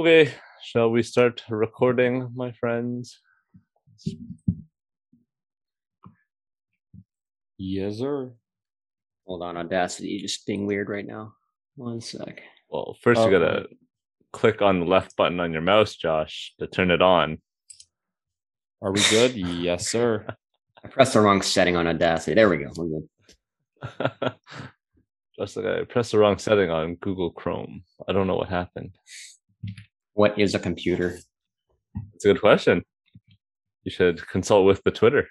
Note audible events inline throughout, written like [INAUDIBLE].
Okay, shall we start recording, my friends? Yes, sir. Hold on, Audacity just being weird right now. One sec. Well, first you oh. gotta click on the left button on your mouse, Josh, to turn it on. Are we good? yes, sir. [LAUGHS] I pressed the wrong setting on Audacity. There we go. We're good. [LAUGHS] Just like I pressed the wrong setting on Google Chrome. I don't know what happened. What is a computer? It's a good question. You should consult with the Twitter.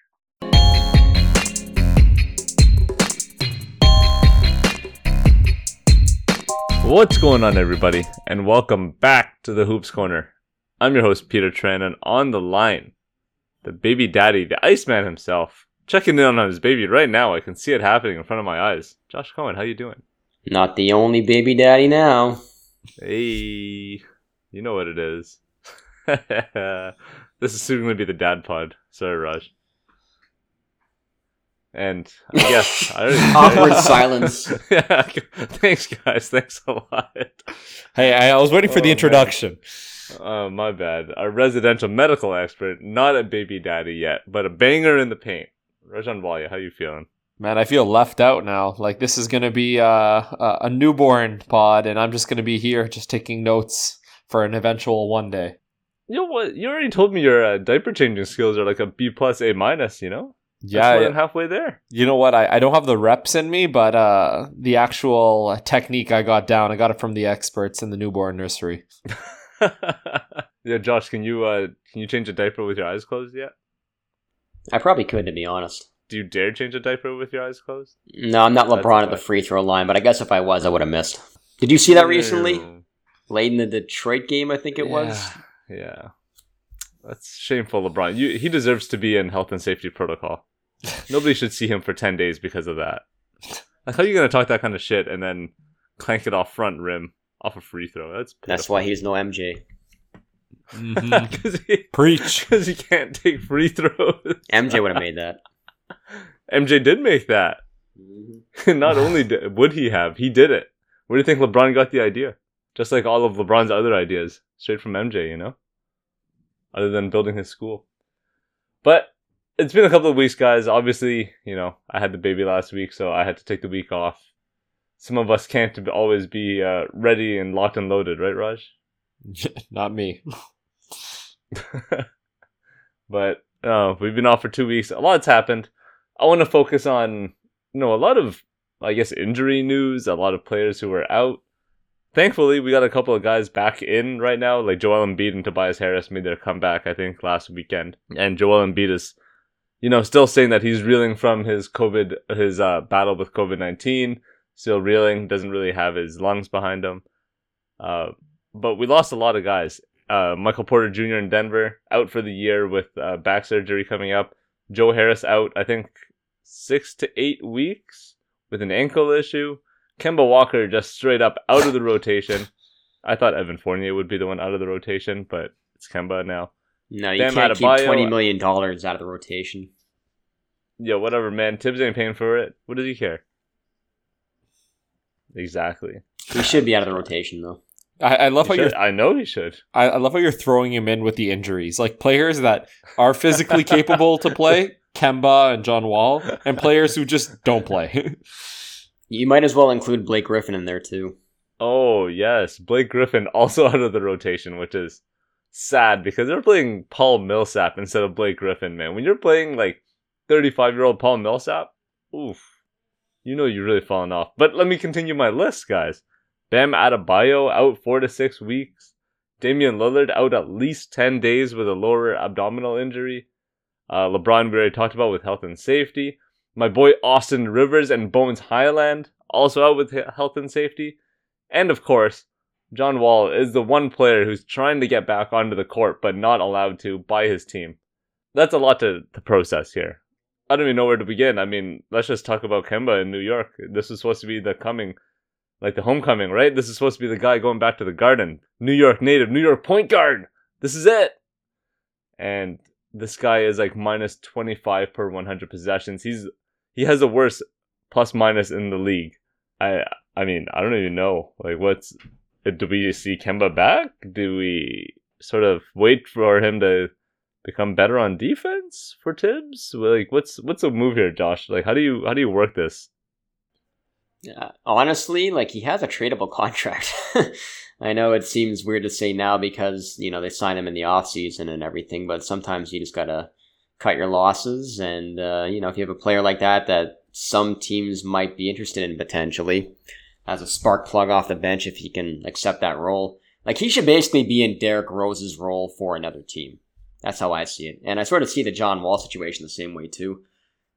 What's going on, everybody, and welcome back to the Hoops Corner. I'm your host, Peter Tran, and on the line, the baby daddy, the Iceman himself, checking in on his baby right now. I can see it happening in front of my eyes. Josh Cohen, how you doing? Not the only baby daddy now. Hey, you know what it is. [LAUGHS] this is soon going to be the dad pod. Sorry, Raj. And I guess [LAUGHS] I already, Awkward [LAUGHS] silence. yeah, thanks, guys. Thanks a lot. Hey, I, I was waiting for Oh, the introduction. Oh, my bad. Our residential medical expert, not a baby daddy yet, but a banger in the paint. Rajan Walia, how you feeling? Man, I feel left out now. Like this is gonna be uh, a, a newborn pod, and I'm just gonna be here just taking notes for an eventual one day. You know what? You already told me your uh, diaper changing skills are like a B plus, A minus. You know, That's more Yeah, than halfway there. you know what? I, I don't have the reps in me, but uh, the actual technique I got down, I got it from the experts in the newborn nursery. [LAUGHS] yeah, Josh, can you uh can you change a diaper with your eyes closed yet? I probably could, to be honest. Do you dare change a diaper with your eyes closed? No, I'm not That's LeBron at the free throw line, but I guess if I was, I would have missed. Did you see that recently? Ew. Late in the Detroit game, I think it was. Yeah, Yeah. That's shameful, LeBron. You, he deserves to be in health and safety protocol. [LAUGHS] Nobody should see him for 10 days because of that. Like, how are you going to talk that kind of shit and then clank it off front rim off a free throw? That's That's why he's no MJ. Mhm. Because [LAUGHS] he, [LAUGHS] Preach. 'cause he can't take free throws. MJ would have made that. MJ did make that. Mhm. Not only did, would he have, he did it. Where do you think LeBron got the idea? Just like all of LeBron's other ideas, straight from MJ, you know? Other than building his school. But it's been a couple of weeks, guys. Obviously, you know, I had the baby last week, so I had to take the week off. Some of us can't always be uh, ready and locked and loaded, right, Raj? [LAUGHS] Not me. [LAUGHS] but uh, we've been off for two weeks. A lot's happened. I want to focus on, you know, a lot of, I guess, injury news. A lot of players who were out. Thankfully, we got a couple of guys back in right now, like Joel Embiid and Tobias Harris made their comeback. I think last weekend, and Joel Embiid is, you know, still saying that he's reeling from his COVID, his uh, battle with COVID nineteen. Still reeling. Doesn't really have his lungs behind him. Uh, but we lost a lot of guys uh, Michael Porter Jr. in Denver out for the year with uh, back surgery coming up. Joe Harris out, I think, six to eight weeks with an ankle issue. Kemba Walker just straight up out of the rotation. I thought Evan Fournier would be the one out of the rotation, but it's Kemba now. No, you Bam can't keep $20 uh, million out of the rotation. Yeah, whatever, man. Thibs ain't paying for it. What does he care? Exactly. He should be out of the rotation, though. I, I love He how you're I know he should. I, I love how you're throwing him in with the injuries. Like players that are physically capable to play, [LAUGHS] Kemba and John Wall, and players who just don't play. [LAUGHS] You might as well include Blake Griffin in there, too. Oh yes, Blake Griffin [LAUGHS] also out of the rotation, which is sad because they're playing Paul Millsap instead of Blake Griffin. Man, when you're playing like 35 year old Paul Millsap, oof, you know you're really falling off. But let me continue my list, guys. Bam Adebayo out four to six weeks. Damian Lillard out at least 10 days with a lower abdominal injury. Uh, LeBron we already talked about with health and safety. My boy Austin Rivers and Bones Hyland also out with health and safety. And of course, John Wall is the one player who's trying to get back onto the court but not allowed to by his team. That's a lot to, to process here. I don't even know where to begin. I mean, let's just talk about Kemba in New York. This is supposed to be the coming, like the homecoming, right? This is supposed to be the guy going back to the garden. New York native, New York point guard. This is it. And this guy is like minus 25 per 100 possessions. He's he has the worst plus minus in the league. I I mean, I don't even know. Like what's uh, do we see Kemba back? Do we sort of wait for him to become better on defense for Thibs? Like, what's what's a move here, Josh? Like, how do you how do you work this? Uh, honestly, like he has a tradable contract. [LAUGHS] I know it seems weird to say now because, you know, they sign him in the off season and everything, but sometimes you just gotta cut your losses. And, uh, you know, if you have a player like that that some teams might be interested in potentially as a spark plug off the bench if he can accept that role, like he should basically be in Derrick Rose's role for another team. That's how I see it. And I sort of see the John Wall situation the same way too.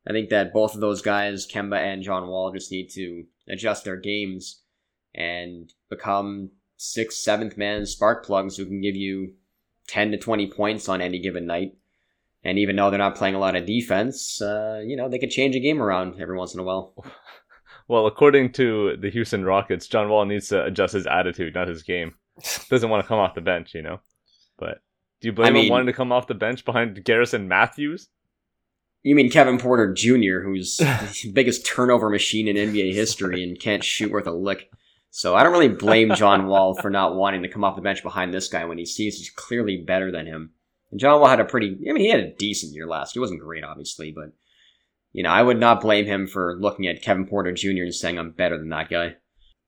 I think that both of those guys, Kemba and John Wall, just need to adjust their games and become sixth, seventh man spark plugs who can give you 10 to 20 points on any given night. And even though they're not playing a lot of defense, uh, you know, they could change a game around every once in a while. [LAUGHS] Well, according to the Houston Rockets, John Wall needs to adjust his attitude, not his game. [LAUGHS] Doesn't want to come off the bench, you know? But do you blame I mean- him wanting to come off the bench behind Garrison Matthews? You mean Kevin Porter Jr., who's [LAUGHS] the biggest turnover machine in NBA history and can't shoot worth a lick. So I don't really blame John Wall for not wanting to come off the bench behind this guy when he sees he's clearly better than him. And John Wall had a pretty, I mean, he had a decent year last. He wasn't great, obviously, but you know, I would not blame him for looking at Kevin Porter Jr. and saying I'm better than that guy.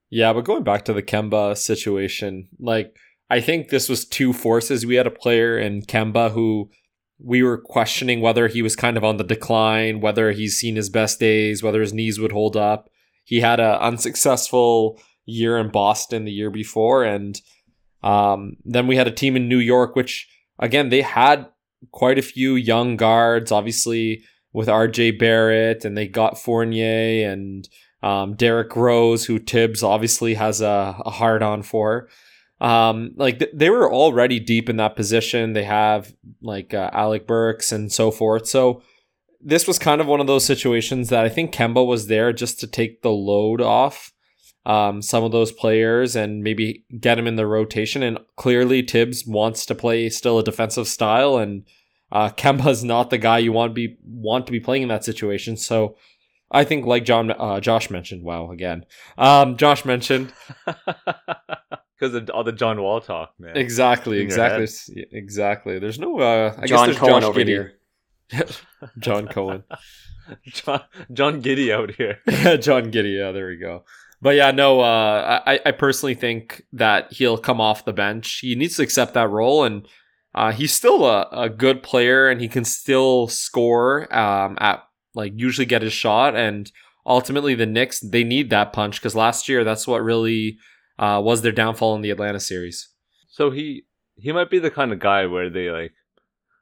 Yeah, but going back to the Kemba situation, like I think this was two forces. We had a player in Kemba who we were questioning whether he was kind of on the decline, whether he's seen his best days, whether his knees would hold up. He had an unsuccessful year in Boston the year before, and um, then we had a team in New York, which again they had quite a few young guards, obviously with RJ Barrett, and they got Fournier and um, Derrick Rose, who Thibs obviously has a, a hard on for. Um, like th- they were already deep in that position. They have like uh, Alec Burks and so forth. So this was kind of one of those situations that I think Kemba was there just to take the load off um, some of those players and maybe get him in the rotation. And clearly, Thibs wants to play still a defensive style, and uh, Kemba's not the guy you want to be want to be playing in that situation. So. I think, like John, uh, Josh mentioned. Wow, again, um, Josh mentioned [LAUGHS] Because of all the John Wall talk, man. exactly, exactly, s- exactly. There's no, uh, I John guess there's Cohen Josh over Giddey. here. [LAUGHS] John Cohen, [LAUGHS] John, John Giddy out here. Yeah, [LAUGHS] John Giddy. Yeah, there we go. But yeah, no, uh, I, I personally think that he'll come off the bench. He needs to accept that role, and uh, he's still a, a good player, and he can still score um, at like usually get his shot. And ultimately, the Knicks they need that punch because last year that's what really uh, was their downfall in the Atlanta series. So he he might be the kind of guy where they like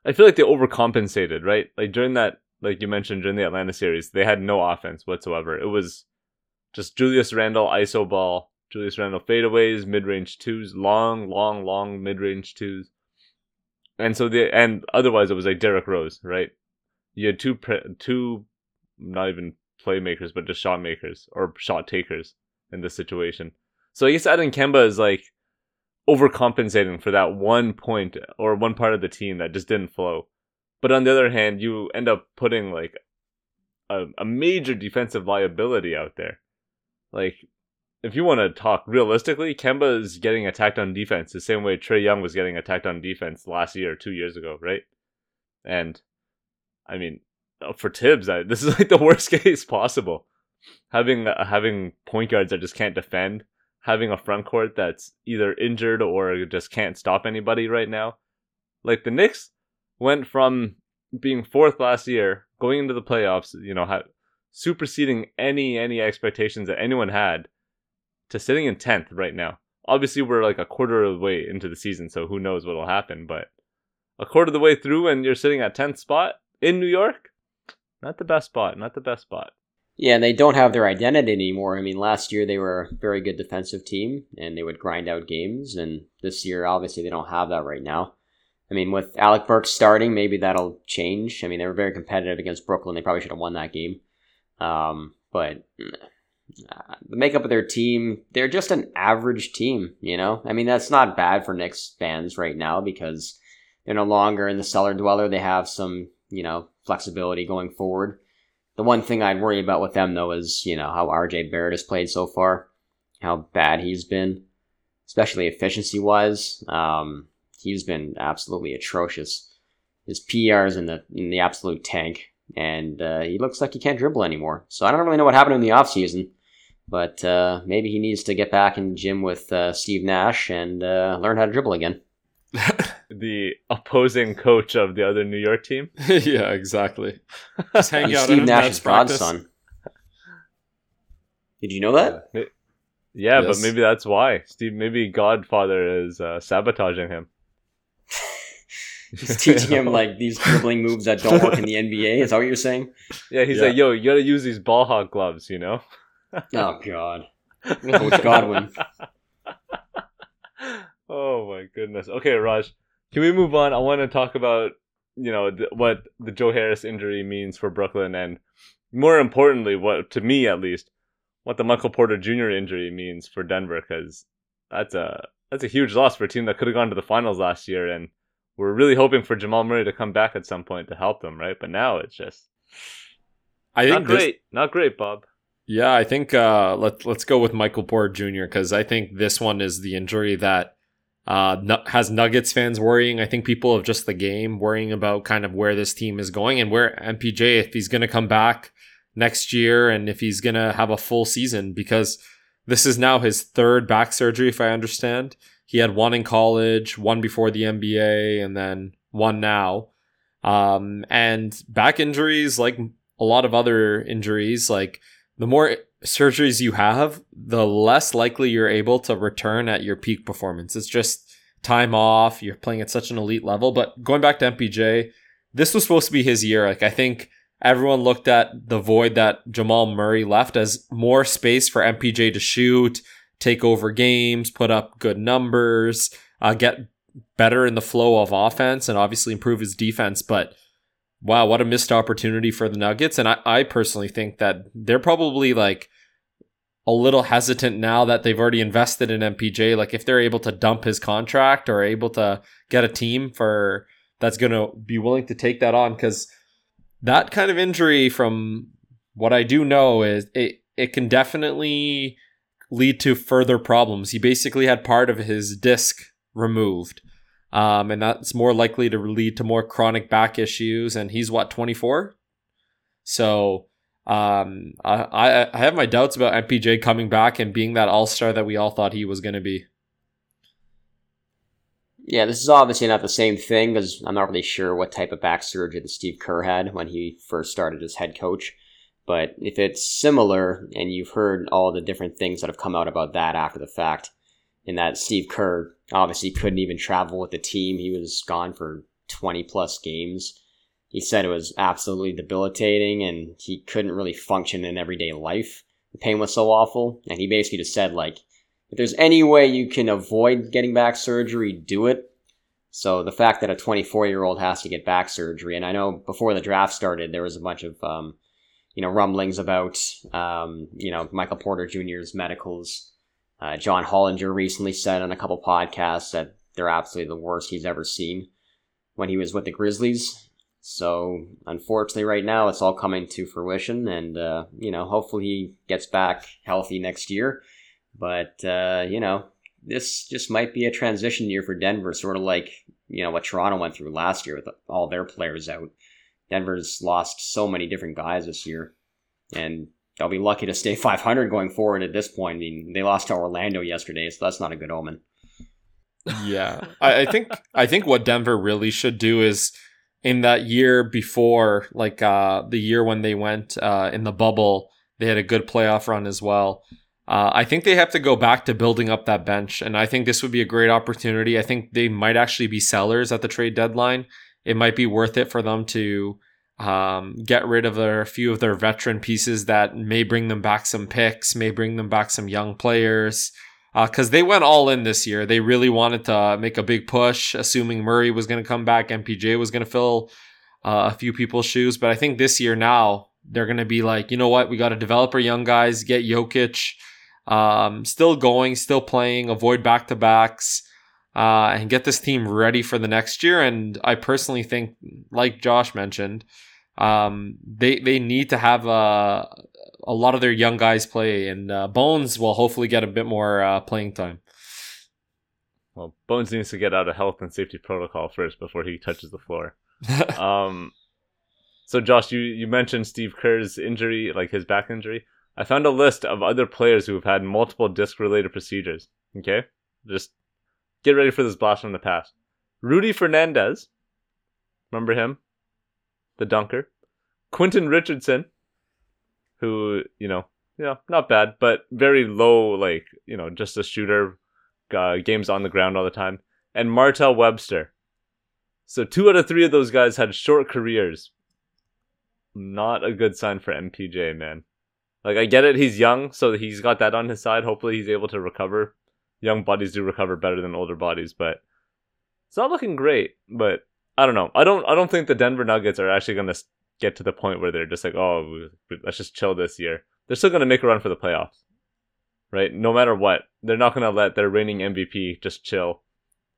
I feel like they overcompensated, right? Like during that like you mentioned during the Atlanta series, they had no offense whatsoever. It was just Julius Randle iso ball, Julius Randle fadeaways, mid-range twos, long, long, long mid-range twos. And so the and otherwise it was like Derrick Rose, right? You had two pre- two not even playmakers but just shot makers or shot takers in this situation. So I guess adding Kemba is like overcompensating for that one point or one part of the team that just didn't flow. But on the other hand, you end up putting like a, a major defensive liability out there. Like, if you want to talk realistically, Kemba is getting attacked on defense the same way Trae Young was getting attacked on defense last year, two years ago, right? And I mean, uh, for Thibs, I, [LAUGHS] this is like the worst [LAUGHS] case possible. Having uh, having point guards that just can't defend, having a front court that's either injured or just can't stop anybody right now. Like the Knicks went from being fourth last year, going into the playoffs, you know, ha- superseding any any expectations that anyone had, to sitting in tenth right now. Obviously, we're like a quarter of the way into the season, so who knows what'll happen. But a quarter of the way through, and you're sitting at tenth spot in New York, not the best spot, not the best spot. Yeah, and they don't have their identity anymore. I mean, last year they were a very good defensive team and they would grind out games. And this year, obviously, they don't have that right now. I mean, with Alec Burks starting, maybe that'll change. I mean, they were very competitive against Brooklyn. They probably should have won that game. Um, but uh, the makeup of their team, they're just an average team, you know? I mean, that's not bad for Knicks fans right now because they're no longer in the cellar dweller. They have some, you know, flexibility going forward. The one thing I'd worry about with them, though, is, you know, how RJ Barrett has played so far, how bad he's been. especially efficiency wise. Um, he's been absolutely atrocious. His PR is in the in the absolute tank, and uh, he looks like he can't dribble anymore. So I don't really know what happened in the offseason, but uh, maybe he needs to get back in the gym with uh, Steve Nash and uh, learn how to dribble again. The opposing coach of the other New York team. [LAUGHS] yeah, exactly. [LAUGHS] Just hang He's out Steve Nash's practice. godson. Did you know that? Yeah, yeah but maybe that's why Steve. Maybe Godfather is uh, sabotaging him. [LAUGHS] He's teaching him like these dribbling moves that don't work in the NBA. Is that what you're saying? Yeah, he's Yeah. like, "Yo, you gotta use these ball hawk gloves," you know. Oh God. Coach Godwin. Oh my goodness. Okay, Raj, can we move on? I want to talk about you know th- what the Joe Harris injury means for Brooklyn, and more importantly, what to me at least, what the Michael Porter Jr. injury means for Denver, because that's a that's a huge loss for a team that could have gone to the finals last year, and we're really hoping for Jamal Murray to come back at some point to help them, right? But now it's just I not think this, great, not great, Bob. Yeah, I think uh, let let's go with Michael Porter Jr. because I think this one is the injury that uh, has Nuggets fans worrying. I think people of just the game worrying about kind of where this team is going and where MPJ if he's going to come back next year and if he's going to have a full season because this is now his third back surgery, if I understand. He had one in college, one before the NBA, and then one now. Um, and back injuries, like a lot of other injuries, like the more surgeries you have, the less likely you're able to return at your peak performance. It's just time off. You're playing at such an elite level. But going back to MPJ, this was supposed to be his year. Like I think everyone looked at the void that Jamal Murray left as more space for MPJ to shoot, take over games, put up good numbers, uh, get better in the flow of offense, and obviously improve his defense. But wow, what a missed opportunity for the Nuggets. And I, I personally think that they're probably like a little hesitant now that they've already invested in MPJ. Like if they're able to dump his contract or able to get a team for that's going to be willing to take that on because that kind of injury from what I do know is it it can definitely lead to further problems. He basically had part of his disc removed. Um, and that's more likely to lead to more chronic back issues. And he's what, 24? So um, I, I have my doubts about MPJ coming back and being that all star that we all thought he was going to be. Yeah, this is obviously not the same thing because I'm not really sure what type of back surgery that Steve Kerr had when he first started as head coach. But if it's similar, and you've heard all the different things that have come out about that after the fact, in that Steve Kerr obviously couldn't even travel with the team, he was gone for 20 plus games. He said it was absolutely debilitating and he couldn't really function in everyday life. The pain was so awful. And he basically just said, like, if there's any way you can avoid getting back surgery, do it. So the fact that a 24 year old has to get back surgery, and I know before the draft started, there was a bunch of, um, you know, rumblings about, um, you know, Michael Porter Jr.'s medicals. Uh, John Hollinger recently said on a couple podcasts that they're absolutely the worst he's ever seen when he was with the Grizzlies. So unfortunately, right now it's all coming to fruition, and uh, you know, hopefully he gets back healthy next year. But uh, you know, this just might be a transition year for Denver, sort of like you know what Toronto went through last year with all their players out. Denver's lost so many different guys this year, and they'll be lucky to stay [LAUGHS] 500 going forward at this point. I mean, they lost to Orlando yesterday, so that's not a good omen. Yeah, I, I think I think what Denver really should do is in that year before, like uh, the year when they went uh, in the bubble, they had a good playoff run as well. Uh, I think they have to go back to building up that bench, and I think this would be a great opportunity. I think they might actually be sellers at the trade deadline. It might be worth it for them to um, get rid of their, a few of their veteran pieces that may bring them back some picks, may bring them back some young players because uh, they went all in this year. They really wanted to make a big push, assuming Murray was going to come back, MPJ was going to fill uh, a few people's shoes. But I think this year now they're going to be like, you know what, we got to develop our young guys, get Jokic um, still going, still playing, avoid back to backs. Uh, and get this team ready for the next year. And I personally think, like Josh mentioned, um, they they need to have a a lot of their young guys play, and uh, Bones will hopefully get a bit more uh, playing time. well, Bones needs to get out of health and safety protocol first before he touches the floor. [LAUGHS] um, so Josh, you you mentioned Steve Kerr's injury, like his back injury. I found a list of other players who have had multiple disc related procedures. Okay, just get ready for this blast from the past. Rudy Fernandez, remember him, the dunker. Quentin Richardson, who you know, yeah, not bad, but very low, like you know, just a shooter, uh, games on the ground all the time. And Martell Webster. So two out of three of those guys had short careers. Not a good sign for MPJ, man. Like I get it, he's young, so he's got that on his side. Hopefully, he's able to recover. Young bodies do recover better than older bodies, but it's not looking great. But I don't know. I don't. I don't think the Denver Nuggets are actually going to get to the point where they're just like, oh, let's just chill this year. They're still going to make a run for the playoffs, right? No matter what, they're not going to let their reigning MVP just chill.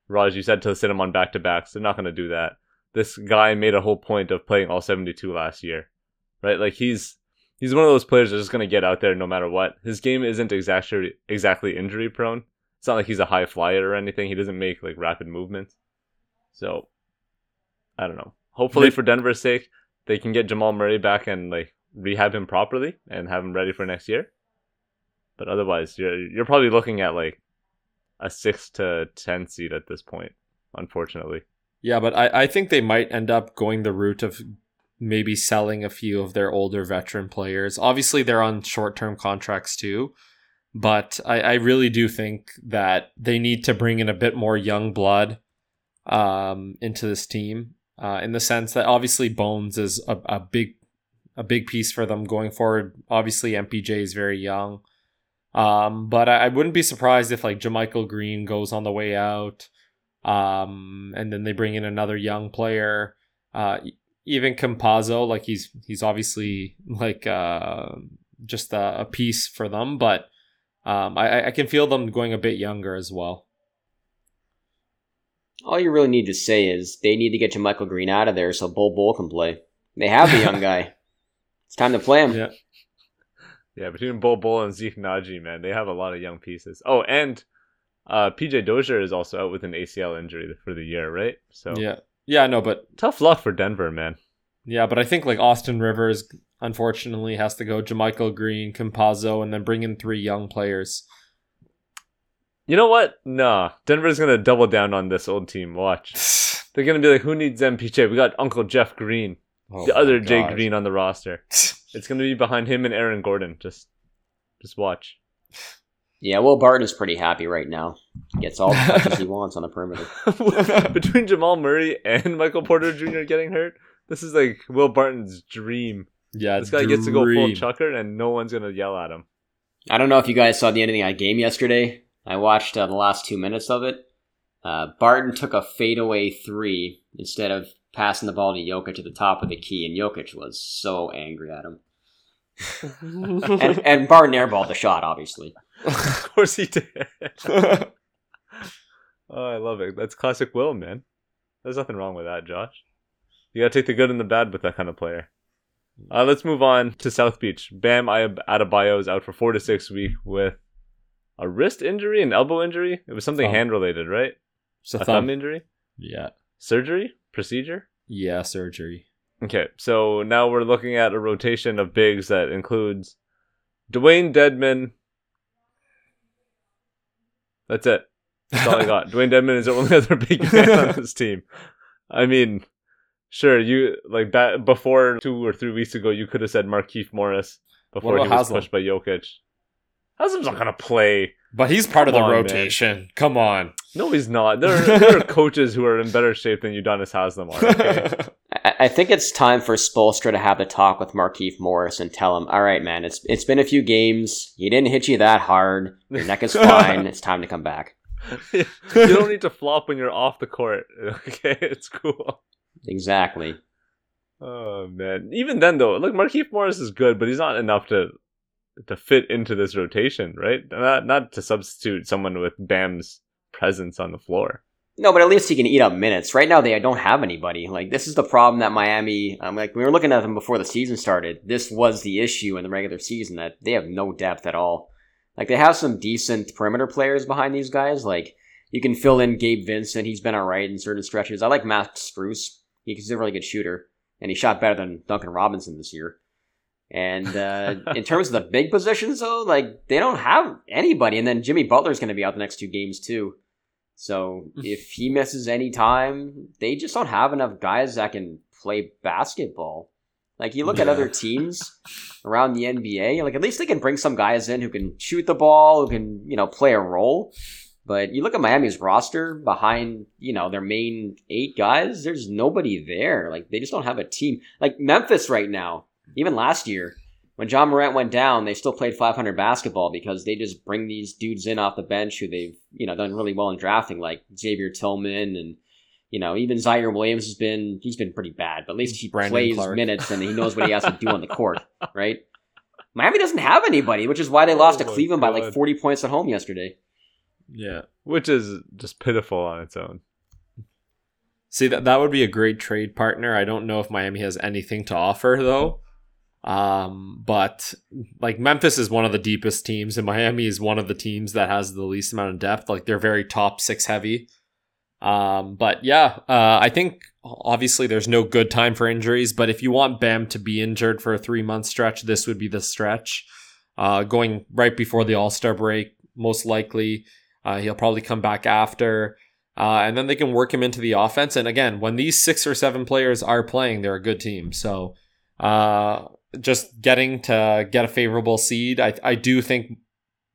Raj, you said to sit him on back to backs. They're not going to do that. This guy made a whole point of playing all 72 last year, right? Like he's he's one of those players that's just going to get out there no matter what. His game isn't exactly exactly injury prone. It's not like he's a high flyer or anything. He doesn't make like rapid movements. So I don't know. Hopefully for Denver's sake, they can get Jamal Murray back and like rehab him properly and have him ready for next year. But otherwise, you're you're probably looking at like a six to ten seed at this point, unfortunately. Yeah, but I, I think they might end up going the route of maybe selling a few of their older veteran players. Obviously, they're on short term contracts too, but I, I really do think that they need to bring in a bit more young blood um, into this team. Uh, in the sense that obviously Bones is a, a big a big piece for them going forward. Obviously, MPJ is very young. Um, but I, I, wouldn't be surprised if like JaMychal Green goes on the way out. Um, and then they bring in another young player. Uh, even Campazzo, like he's he's obviously [LAUGHS] like uh, just a, a piece for them, but um, I, I can feel them going a bit younger as well. All you really need to say is they need to get JaMychal Green out of there so Bol Bol can play. They have the young [LAUGHS] guy. It's time to play him. Yeah. Yeah, between Bol Bol and Zeke Nnaji, man, they have a lot of young pieces. Oh, and uh, PJ Dozier is also out with an ACL injury for the year, right? So yeah, yeah, no, but tough luck for Denver, man. Yeah, but I think like Austin Rivers, unfortunately, has to go. JaMychal Green, Campazzo, and then bring in three young players. You know what? Nah, Denver's gonna double down on this old team. Watch. [SIGHS] They're gonna be like, "Who needs MPJ? We got Uncle Jeff Green, oh the other Jay Green on the roster." [SIGHS] it's gonna be behind him and Aaron Gordon. Just, just watch. Yeah, Will Barton is pretty happy right now. Gets all the touches he [LAUGHS] wants on the perimeter. [LAUGHS] Between Jamal Murray and Michael Porter Jr. getting hurt, this is like Will Barton's dream. Yeah, this guy dream. gets to go full chucker, and no one's gonna yell at him. I don't know if you guys saw the end of the game yesterday. I watched uh, the last two minutes of it. Uh, Barton took a fadeaway three instead of passing the ball to Jokic at the top of the key, and Jokic was so angry at him. [LAUGHS] and, and Barton airballed the shot, obviously. [LAUGHS] of course he did. [LAUGHS] oh, I love it. That's classic Will, man. There's nothing wrong with that, Josh. You gotta take the good and the bad with that kind of player. Uh, let's move on to South Beach. Bam Adebayo is out for four to six weeks with a wrist injury, an elbow injury. It was something hand related, right? So a thumb. thumb injury. Yeah. Surgery procedure. Yeah, surgery. Okay, so now we're looking at a rotation of bigs that includes Dewayne Dedmon. That's it. That's all I [LAUGHS] got. Dewayne Dedmon is the only other big man on [LAUGHS] this team. I mean, sure, you like that before two or three weeks ago, you could have said Markieff Morris before he was Haslem? pushed by Jokic. Haslem's not gonna play. But he's part Come of the on, rotation. Man. Come on. No, he's not. There are, there are [LAUGHS] coaches who are in better shape than Udonis Haslem are. Okay? [LAUGHS] I think it's time for Spoelstra to have the talk with Markieff Morris and tell him, all right, man, it's it's been a few games. He didn't hit you that hard. Your neck is [LAUGHS] fine. it's time to come back. you don't need to flop when you're off the court. Okay, it's cool. Exactly. Oh man. Even then though, look, Markieff Morris is good, but he's not enough to to fit into this rotation, right? Not not to substitute someone with Bam's presence on the floor. No, but at least he can eat up minutes. Right now, they don't have anybody. Like this is the problem that Miami. Um, like we were looking at them before the season started. This was the issue in the regular season that they have no depth at all. Like they have some decent perimeter players behind these guys. Like you can fill in Gabe Vincent. He's been all right in certain stretches. I like Max Strus. He's a really good shooter, and he shot better than Duncan Robinson this year. And uh, [LAUGHS] in terms of the big positions, though, like they don't have anybody. And then Jimmy Butler's going to be out the next two games too. So if he misses any time, they just don't have enough guys that can play basketball. Like you look at other [LAUGHS] teams around the NBA, like at least they can bring some guys in who can shoot the ball, who can you know play a role. But you look at Miami's roster behind, you know, their main eight guys, there's nobody there. Like they just don't have a team. Like Memphis right now, even last year, when John Morant went down, they still played 500 basketball because they just bring these dudes in off the bench who they've, you know, done really well in drafting, like Xavier Tillman and, you know, even Ziaire Williams has been, he's been pretty bad, but at least he Brandon plays Clark. minutes and he knows what he has to do on the court, [LAUGHS] right? Miami doesn't have anybody, which is why they oh lost to Oh my Cleveland by like 40 points at home yesterday. Yeah. Which is just pitiful on its own. See that that would be a great trade partner. I don't know if Miami has anything to offer though. Um, but like Memphis is one of the deepest teams, and Miami is one of the teams that has the least amount of depth. Like they're very top six heavy. Um, but yeah, uh, I think obviously there's no good time for injuries, but if you want Bam to be injured for a three month stretch, this would be the stretch. Uh, going right before the All Star break, most likely. Uh, he'll probably come back after. Uh, and then they can work him into the offense. And again, when these six or seven players are playing, they're a good team. So uh, just getting to get a favorable seed, I, I do think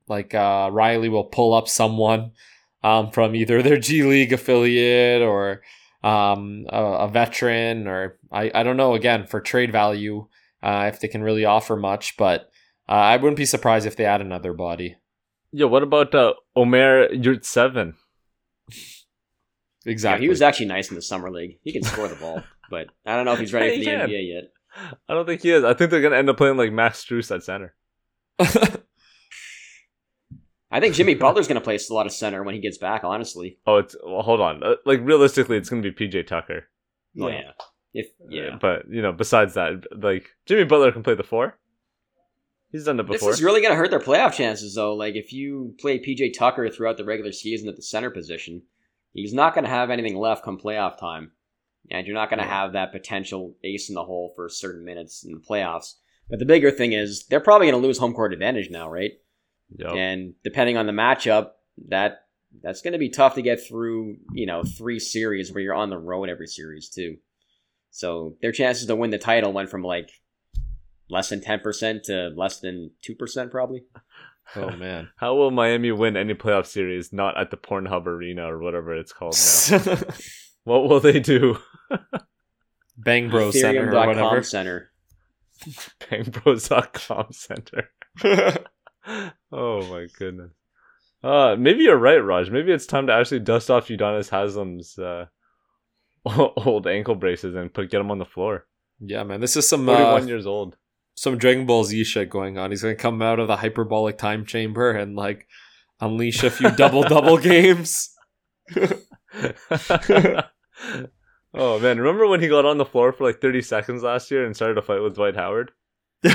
like uh, Riley will pull up someone um, from either their G League affiliate or um, a, a veteran, or I, I don't know, again, for trade value, uh, if they can really offer much. But uh, I wouldn't be surprised if they add another body. Yeah, what about uh, Omer Yurtseven? Yeah, Exactly. he was actually nice in the summer league. He can score the ball, [LAUGHS] but I don't know if he's ready for the can. NBA yet. I don't think he is. I think they're gonna end up playing like Max Strus at center. [LAUGHS] I think Jimmy Butler's going to play a lot of center when he gets back. Honestly, Oh, it's well, hold on. Uh, like realistically, it's gonna be PJ Tucker. oh Yeah. yeah, if yeah. Uh, but you know, besides that, like Jimmy Butler can play the four. He's done it This before. is really going to hurt their playoff chances, though. Like if you play PJ Tucker throughout the regular season at the center position, he's not going to have anything left come playoff time, and you're not going to have that potential ace in the hole for certain minutes in the playoffs. But the bigger thing is they're probably going to lose home court advantage now, right? Yup. And depending on the matchup, that that's going to be tough to get through. You know, three series where you're on the road every series too. So their chances to win the title went from like less than ten percent to less than two percent, probably. [LAUGHS] oh man. How will Miami win any playoff series not at the Pornhub Arena or whatever it's called now? [LAUGHS] what will they do? [LAUGHS] Bang Bro Center or whatever. Center. [LAUGHS] Bangbros.com Center. [LAUGHS] oh my goodness. Uh, maybe you're right, Raj. Maybe it's time to actually dust off Udonis Haslem's uh, old ankle braces and put get him on the floor. yeah, man. This is some 41 uh, years old. some Dragon Ball Z shit going on. He's gonna come out of the hyperbolic time chamber and like unleash a few double double games. Oh man, remember when he got on the floor for like 30 seconds last year and started a fight with Dwight Howard? [LAUGHS]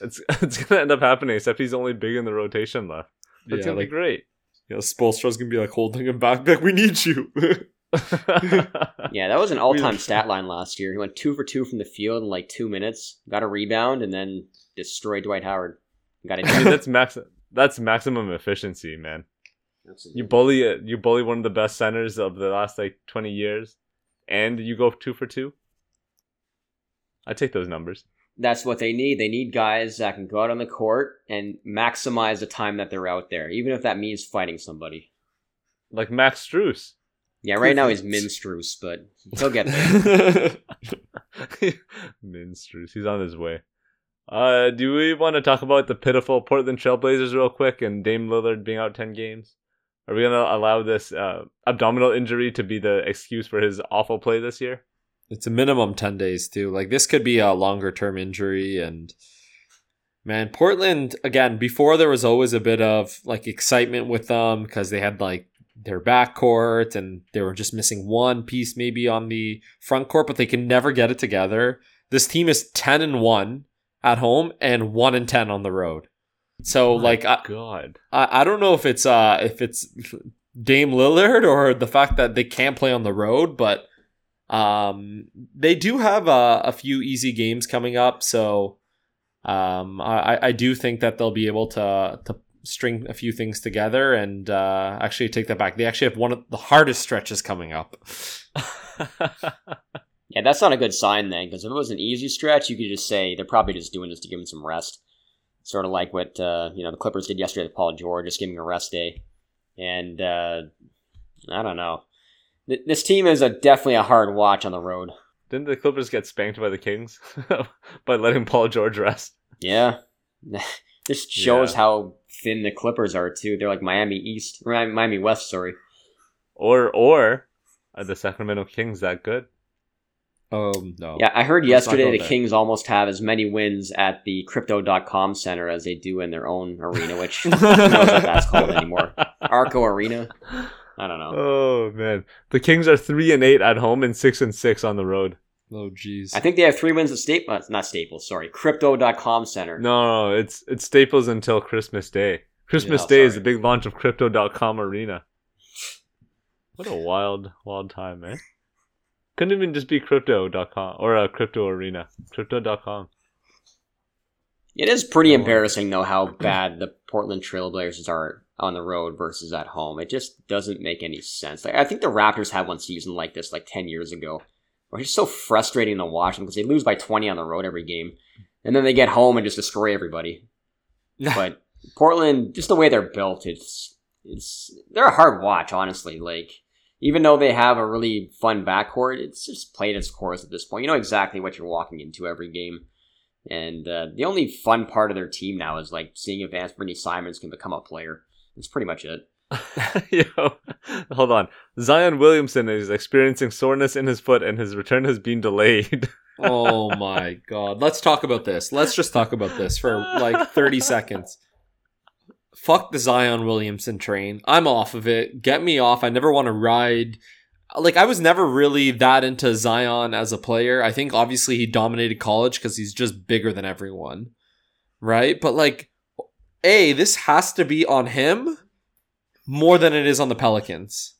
It's [LAUGHS] it's gonna end up happening, except he's only big in the rotation left. That's yeah, gonna like be great. you know, Spoelstra's gonna be like holding him back. Like we need you. [LAUGHS] Yeah, that was an all-time stat line last year. He went two for two from the field in like two minutes, got a rebound, and then destroyed Dwight Howard. Got it. Mean, that's max. That's maximum efficiency, man. You bully it. You bully one of the best centers of the last like twenty years, and you go two for two. I take those numbers. That's what they need. They need guys that can go out on the court and maximize the time that they're out there, even if that means fighting somebody. Like Max Strus. Yeah, right now he's [LAUGHS] Minstruce, but he'll get there. [LAUGHS] Minstrus. He's on his way. Uh, do we want to talk about the pitiful Portland Trailblazers real quick and Dame Lillard being out ten games? Are we gonna allow this uh, abdominal injury to be the excuse for his awful play this year? it's a minimum ten days too. Like this could be a longer term injury and man, Portland again, before there was always a bit of like excitement with them because they had like their backcourt and they were just missing one piece maybe on the front court, but they can never get it together. This team is ten and one at home and one and ten on the road. So My like I, God, I I don't know if it's uh if it's Dame Lillard or the fact that they can't play on the road, but um, they do have a, a few easy games coming up, so um, I, I do think that they'll be able to to string a few things together and uh, actually take that back. They actually have one of the hardest stretches coming up. [LAUGHS] yeah, that's not a good sign then, because if it was an easy stretch, you could just say they're probably just doing this to give him some rest. Sort of like what uh, you know the Clippers did yesterday with Paul George, just giving a rest day. And uh, I don't know. This team is a definitely a hard watch on the road. Didn't the Clippers get spanked by the Kings [LAUGHS] by letting Paul George rest? Yeah. [LAUGHS] this shows yeah. how thin the Clippers are too. They're like Miami East, Miami West, sorry. Or or are the Sacramento Kings that good? Um, no. Yeah, I heard yesterday the there. Kings almost have as many wins at the Crypto.com Center as they do in their own arena, which [LAUGHS] who knows what that's called anymore. Arco Arena. I don't know. Oh man, the Kings are three and eight at home and six and six on the road. Oh jeez. I think they have three wins at Staples. Uh, not Staples. Sorry, Crypto.com Center. No, no, it's it's Staples until Christmas Day. Christmas yeah, Day sorry. is the big launch of Crypto.com Arena. What a wild, wild time, man. Couldn't even just be Crypto.com or a uh, Crypto Arena. Crypto.com. It is pretty oh, embarrassing, though, how bad the Portland Trailblazers are on the road versus at home. It just doesn't make any sense. Like, I think the Raptors had one season like this like 10 years ago where it's so frustrating to watch them because they lose by 20 on the road every game. And then they get home and just destroy everybody. [LAUGHS] but Portland, just the way they're built, it's, it's, they're a hard watch, honestly. Like, even though they have a really fun backcourt, it's just played its course at this point. You know exactly what you're walking into every game. And uh, the only fun part of their team now is like seeing if Anthony Simons can become a player. That's pretty much it. [LAUGHS] Yo, hold on. Zion Williamson is experiencing soreness in his foot, and his return has been delayed. [LAUGHS] oh my god! Let's talk about this. Let's just talk about this for like thirty seconds. Fuck the Zion Williamson train. I'm off of it. Get me off. I never want to ride. Like I was never really that into Zion as a player. I think obviously he dominated college because he's just bigger than everyone, right? But like a, this has to be on him more than it is on the Pelicans.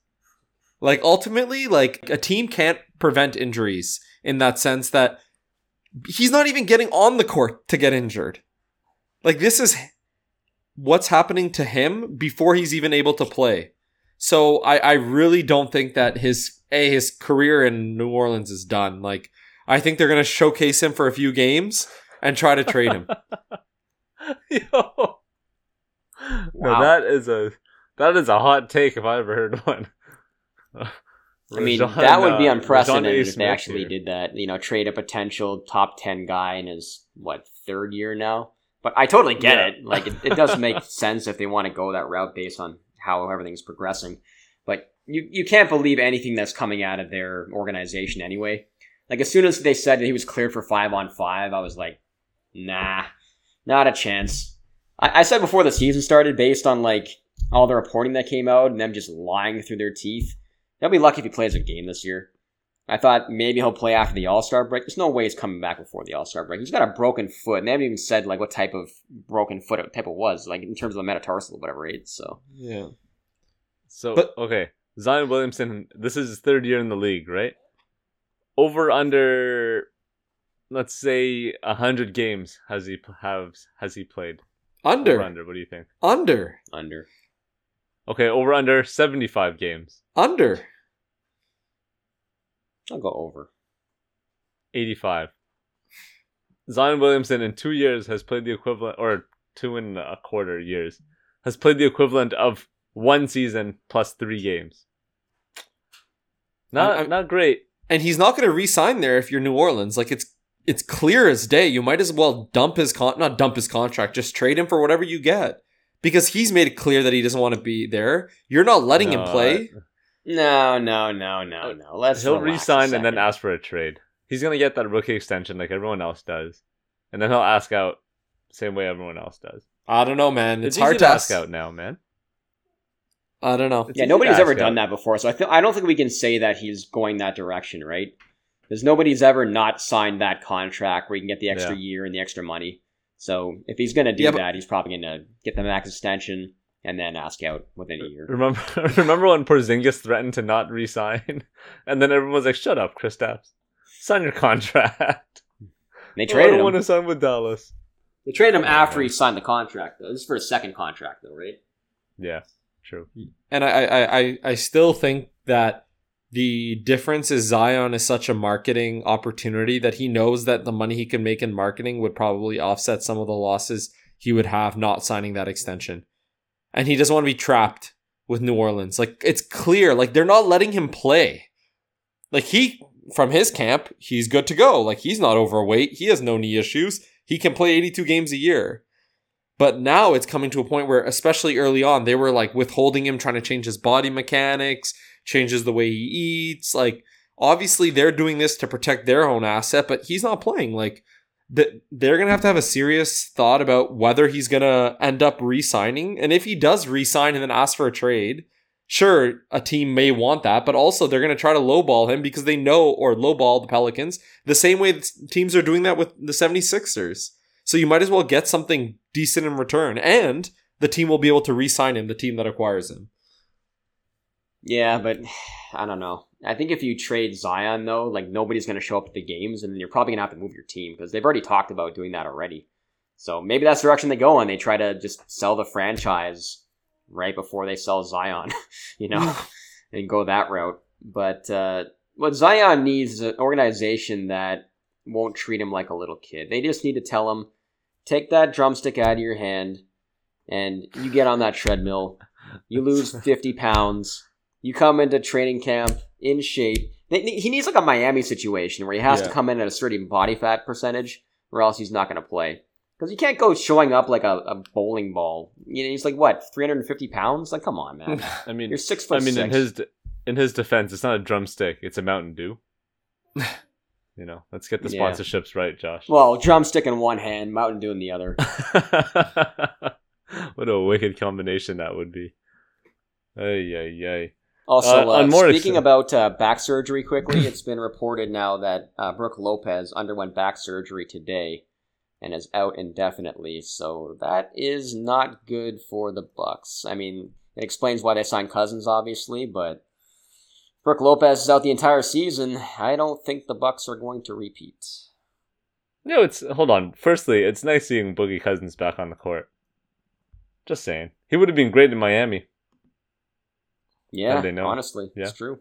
Like ultimately, like a team can't prevent injuries in that sense that he's not even getting on the court to get injured. Like this is what's happening to him before he's even able to play. So I, I really don't think that his a his career in New Orleans is done. Like I think they're gonna showcase him for a few games and try to trade him. [LAUGHS] Yo. Wow. No, that is a that is a hot take if I ever heard one. I mean, that would be uh, unprecedented if they actually here. did that. You know, trade a potential top ten guy in his what third year now. But I totally get yeah. it. Like, it, it does [LAUGHS] make sense if they want to go that route based on how everything's progressing. But you you can't believe anything that's coming out of their organization anyway. Like as soon as they said that he was cleared for five on five, I was like, nah, not a chance. I, I said before the season started, based on like all the reporting that came out and them just lying through their teeth, they'll be lucky if he plays a game this year. I thought maybe he'll play after the All Star break. There's no way he's coming back before the All Star break. He's got a broken foot, and they haven't even said like what type of broken foot it type it was, like in terms of the metatarsal, whatever. it is. So yeah. So but, okay, Zion Williamson. This is his third year in the league, right? Over under, let's say hundred games has he have has he played? Under. under. What do you think? Under. Under. Okay, over under 75 games. Under. I'll go over. 85. Zion Williamson in two years has played the equivalent, or two and a quarter years, has played the equivalent of one season plus three games. Not, I'm, not great. And he's not going to re-sign there if you're New Orleans. Like it's it's clear as day. You might as well dump his con not dump his contract, just trade him for whatever you get. Because he's made it clear that he doesn't want to be there. You're not letting no, him play. No, no, no, no, oh, no. Let's he'll resign and then ask for a trade. He's gonna get that rookie extension like everyone else does, and then he'll ask out same way everyone else does. I don't know, man. It's, it's hard to ask out now, man. I don't know. It's yeah, nobody's ever done that before, so I th- I don't think we can say that he's going that direction, right? Because nobody's ever not signed that contract where you can get the extra yeah. year and the extra money. So if he's going to do yeah, that, he's probably going to get the max extension, and then ask out within a year. Remember, [LAUGHS] remember when Porzingis threatened to not resign, [LAUGHS] and then everyone was like, "Shut up, Kristaps, sign your contract." They [LAUGHS] Oh, I traded don't him. want to sign with Dallas. They traded him after he signed the contract, though. This is for a second contract, though, right? Yeah, true. And I, I, I, I still think that the difference is Zion is such a marketing opportunity that he knows that the money he can make in marketing would probably offset some of the losses he would have not signing that extension. And he doesn't want to be trapped with New Orleans. Like it's clear, like they're not letting him play. Like he from his camp, he's good to go. Like he's not overweight. He has no knee issues. He can play 82 games a year. But now it's coming to a point where, especially early on, they were like withholding him, trying to change his body mechanics, changes the way he eats. Like, obviously, they're doing this to protect their own asset, but he's not playing. Like, th- they're going to have to have a serious thought about whether he's going to end up re signing. And if he does re sign and then ask for a trade, sure, a team may want that, but also they're going to try to lowball him because they know, or lowball the Pelicans, the same way that teams are doing that with the 76ers. So you might as well get something decent in return, and the team will be able to re-sign him. The team that acquires him. Yeah, but [SIGHS] I don't know. I think if you trade Zion, though, like nobody's going to show up at the games, and you're probably going to have to move your team because they've already talked about doing that already. So maybe that's the direction they go, and they try to just sell the franchise right before they sell Zion, [LAUGHS] you know, [LAUGHS] and go that route. But uh, what Zion needs is an organization that won't treat him like a little kid. They just need to tell him, take that drumstick out of your hand, and you get on that treadmill. You lose [LAUGHS] 50 pounds. You come into training camp in shape. He needs like a Miami situation where he has to come in at a certain body fat percentage, or else he's not going to play. Because you can't go showing up like a, a bowling ball. You know, he's like what 350 pounds. Like, come on, man. [LAUGHS] I mean, You're six foot I mean, six. in his de- in his defense, it's not a drumstick; it's a Mountain Dew. [LAUGHS] you know, let's get the Yeah. sponsorships right, Josh. well, drumstick in one hand, Mountain Dew in the other. [LAUGHS] what a wicked combination that would be. Ay, ay, ay. Also, Uh, uh, speaking about uh, back surgery, quickly, it's been reported now that uh, Brooke Lopez underwent back surgery today and is out indefinitely. So that is not good for the Bucks. I mean, it explains why they signed Cousins, obviously, but Brooke Lopez is out the entire season. I don't think the Bucks are going to repeat. No, it's hold on. Firstly, it's nice seeing Boogie Cousins back on the court. Just saying, he would have been great in Miami. Yeah, they know? honestly, Yeah. it's true.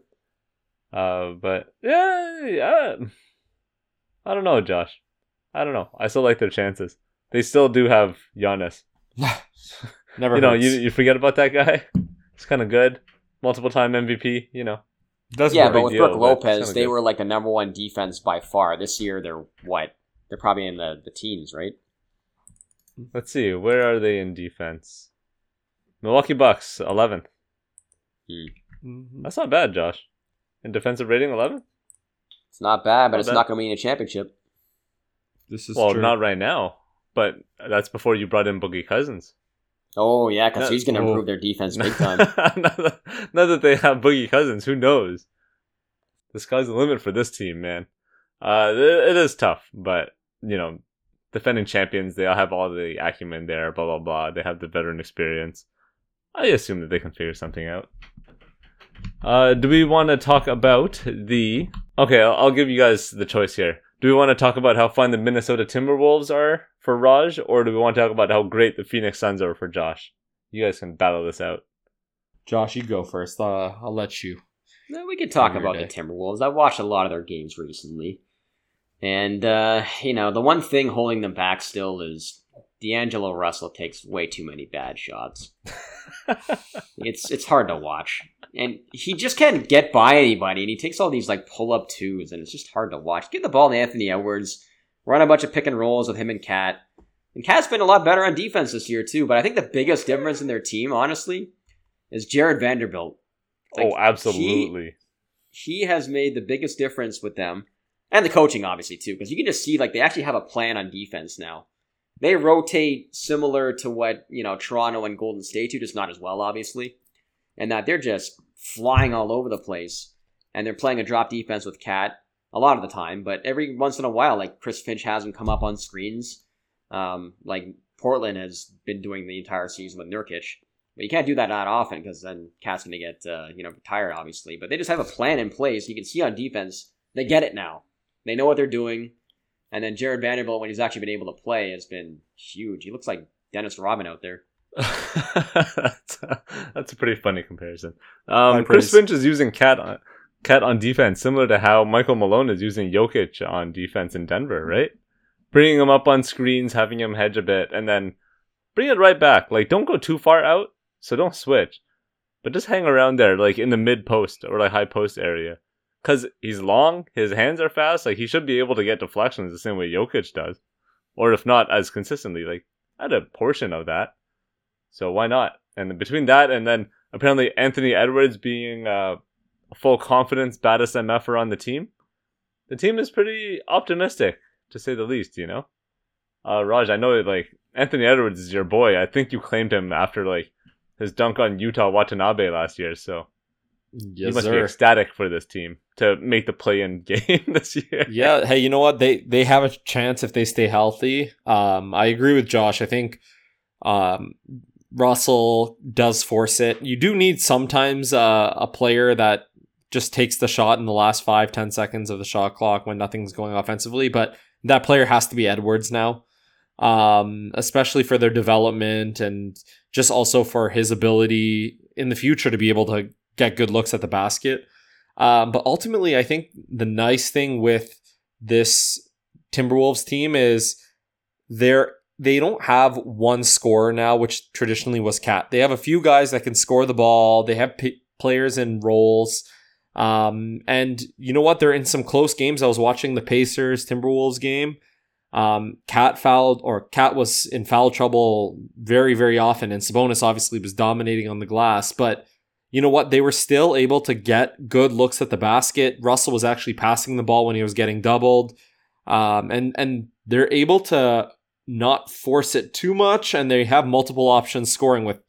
Uh, but yeah, yeah. I don't know, Josh. I don't know. I still like their chances. They still do have Giannis. [LAUGHS] Never. you know, hurts. you you forget about that guy. It's kind of good. Multiple time MVP. You know. Doesn't yeah, but with deal, Brooke Lopez, they good. were like the number one defense by far. This year, they're what? They're probably in the, the teens, right? Let's see. Where are they in defense? Milwaukee Bucks, 11th. Mhm. That's not bad, Josh. In defensive rating, 11? It's not bad, but Not it's bad. not going to mean a championship. This is Well, true. not right now, but that's before you brought in Boogie Cousins. Oh yeah, because he's going to oh. improve their defense big [LAUGHS] time. now, that, now that they have Boogie Cousins, who knows? The sky's the limit for this team, man. Uh, it, it is tough, but you know, defending champions, they all have all the acumen there. Blah blah blah. They have the veteran experience. I assume that they can figure something out. Uh, do we want to talk about the? Okay, I'll, I'll give you guys the choice here. Do we want to talk about how fun the Minnesota Timberwolves are for Raj, or do we want to talk about how great the Phoenix Suns are for Josh? You guys can battle this out. Josh, you go first. Uh, I'll let you. No, we could talk about day. the Timberwolves. I watched a lot of their games recently, and uh, you know the one thing holding them back still is D'Angelo Russell takes way too many bad shots. [LAUGHS] It's it's hard to watch, and he just can't get by anybody, and he takes all these like pull up twos, and it's just hard to watch. Give the ball to Anthony Edwards, run a bunch of pick and rolls with him and Cat. And Cat's been a lot better on defense this year too, but I think the biggest difference in their team, honestly, is Jared Vanderbilt. Like, oh, absolutely. he has made the biggest difference with them and the coaching obviously too because you can just see like they actually have a plan on defense now they rotate similar to what you know toronto and golden state do just not as well obviously and that they're just flying all over the place and they're playing a drop defense with cat a lot of the time but every once in a while like chris finch has him come up on screens um, like portland has been doing the entire season with nurkic But you can't do that that often because then Cat's gonna get uh, you know tired, obviously. But they just have a plan in place. You can see on defense they get it now. They know what they're doing. And then Jared Vanderbilt, when he's actually been able to play, has been huge. He looks like Dennis Rodman out there. [LAUGHS] that's, a, that's a pretty funny comparison. Um, Chris Finch is using Cat on, Cat on defense, similar to how Michael Malone is using Jokic on defense in Denver, right? Bringing him up on screens, having him hedge a bit, and then bring it right back. Like, don't go too far out, so don't switch, but just hang around there, like in the mid post or like high post area. Cause he's long, his hands are fast, like he should be able to get deflections the same way Jokic does, or if not as consistently, like at a portion of that. So why not? And between that and then apparently Anthony Edwards being uh, a full confidence baddest MFer on the team, the team is pretty optimistic to say the least. You know, uh, Raj, I know like Anthony Edwards is your boy. I think you claimed him after like his dunk on Yuta Watanabe last year. So yes, you must sir. be ecstatic for this team to make the play-in [LAUGHS] game this year. Yeah. Hey, you know what? They they have a chance if they stay healthy. Um, I agree with Josh. I think um, Russell does force it. You do need sometimes uh, a player that just takes the shot in the last five ten seconds of the shot clock when nothing's going offensively, but that player has to be Edwards now. Um, especially for their development and just also for his ability in the future to be able to get good looks at the basket. Um, but ultimately, I think the nice thing with this Timberwolves team is they're they don't have one scorer now, which traditionally was Cat. They have a few guys that can score the ball. They have p- players in roles. Um, and you know what? They're in some close games. I was watching the Pacers Timberwolves game. Um, Cat fouled or Cat was in foul trouble very, very often, and Sabonis obviously was dominating on the glass. But you know what? They were still able to get good looks at the basket. Russell was actually passing the ball when he was getting doubled, um, and and they're able to not force it too much, and they have multiple options scoring with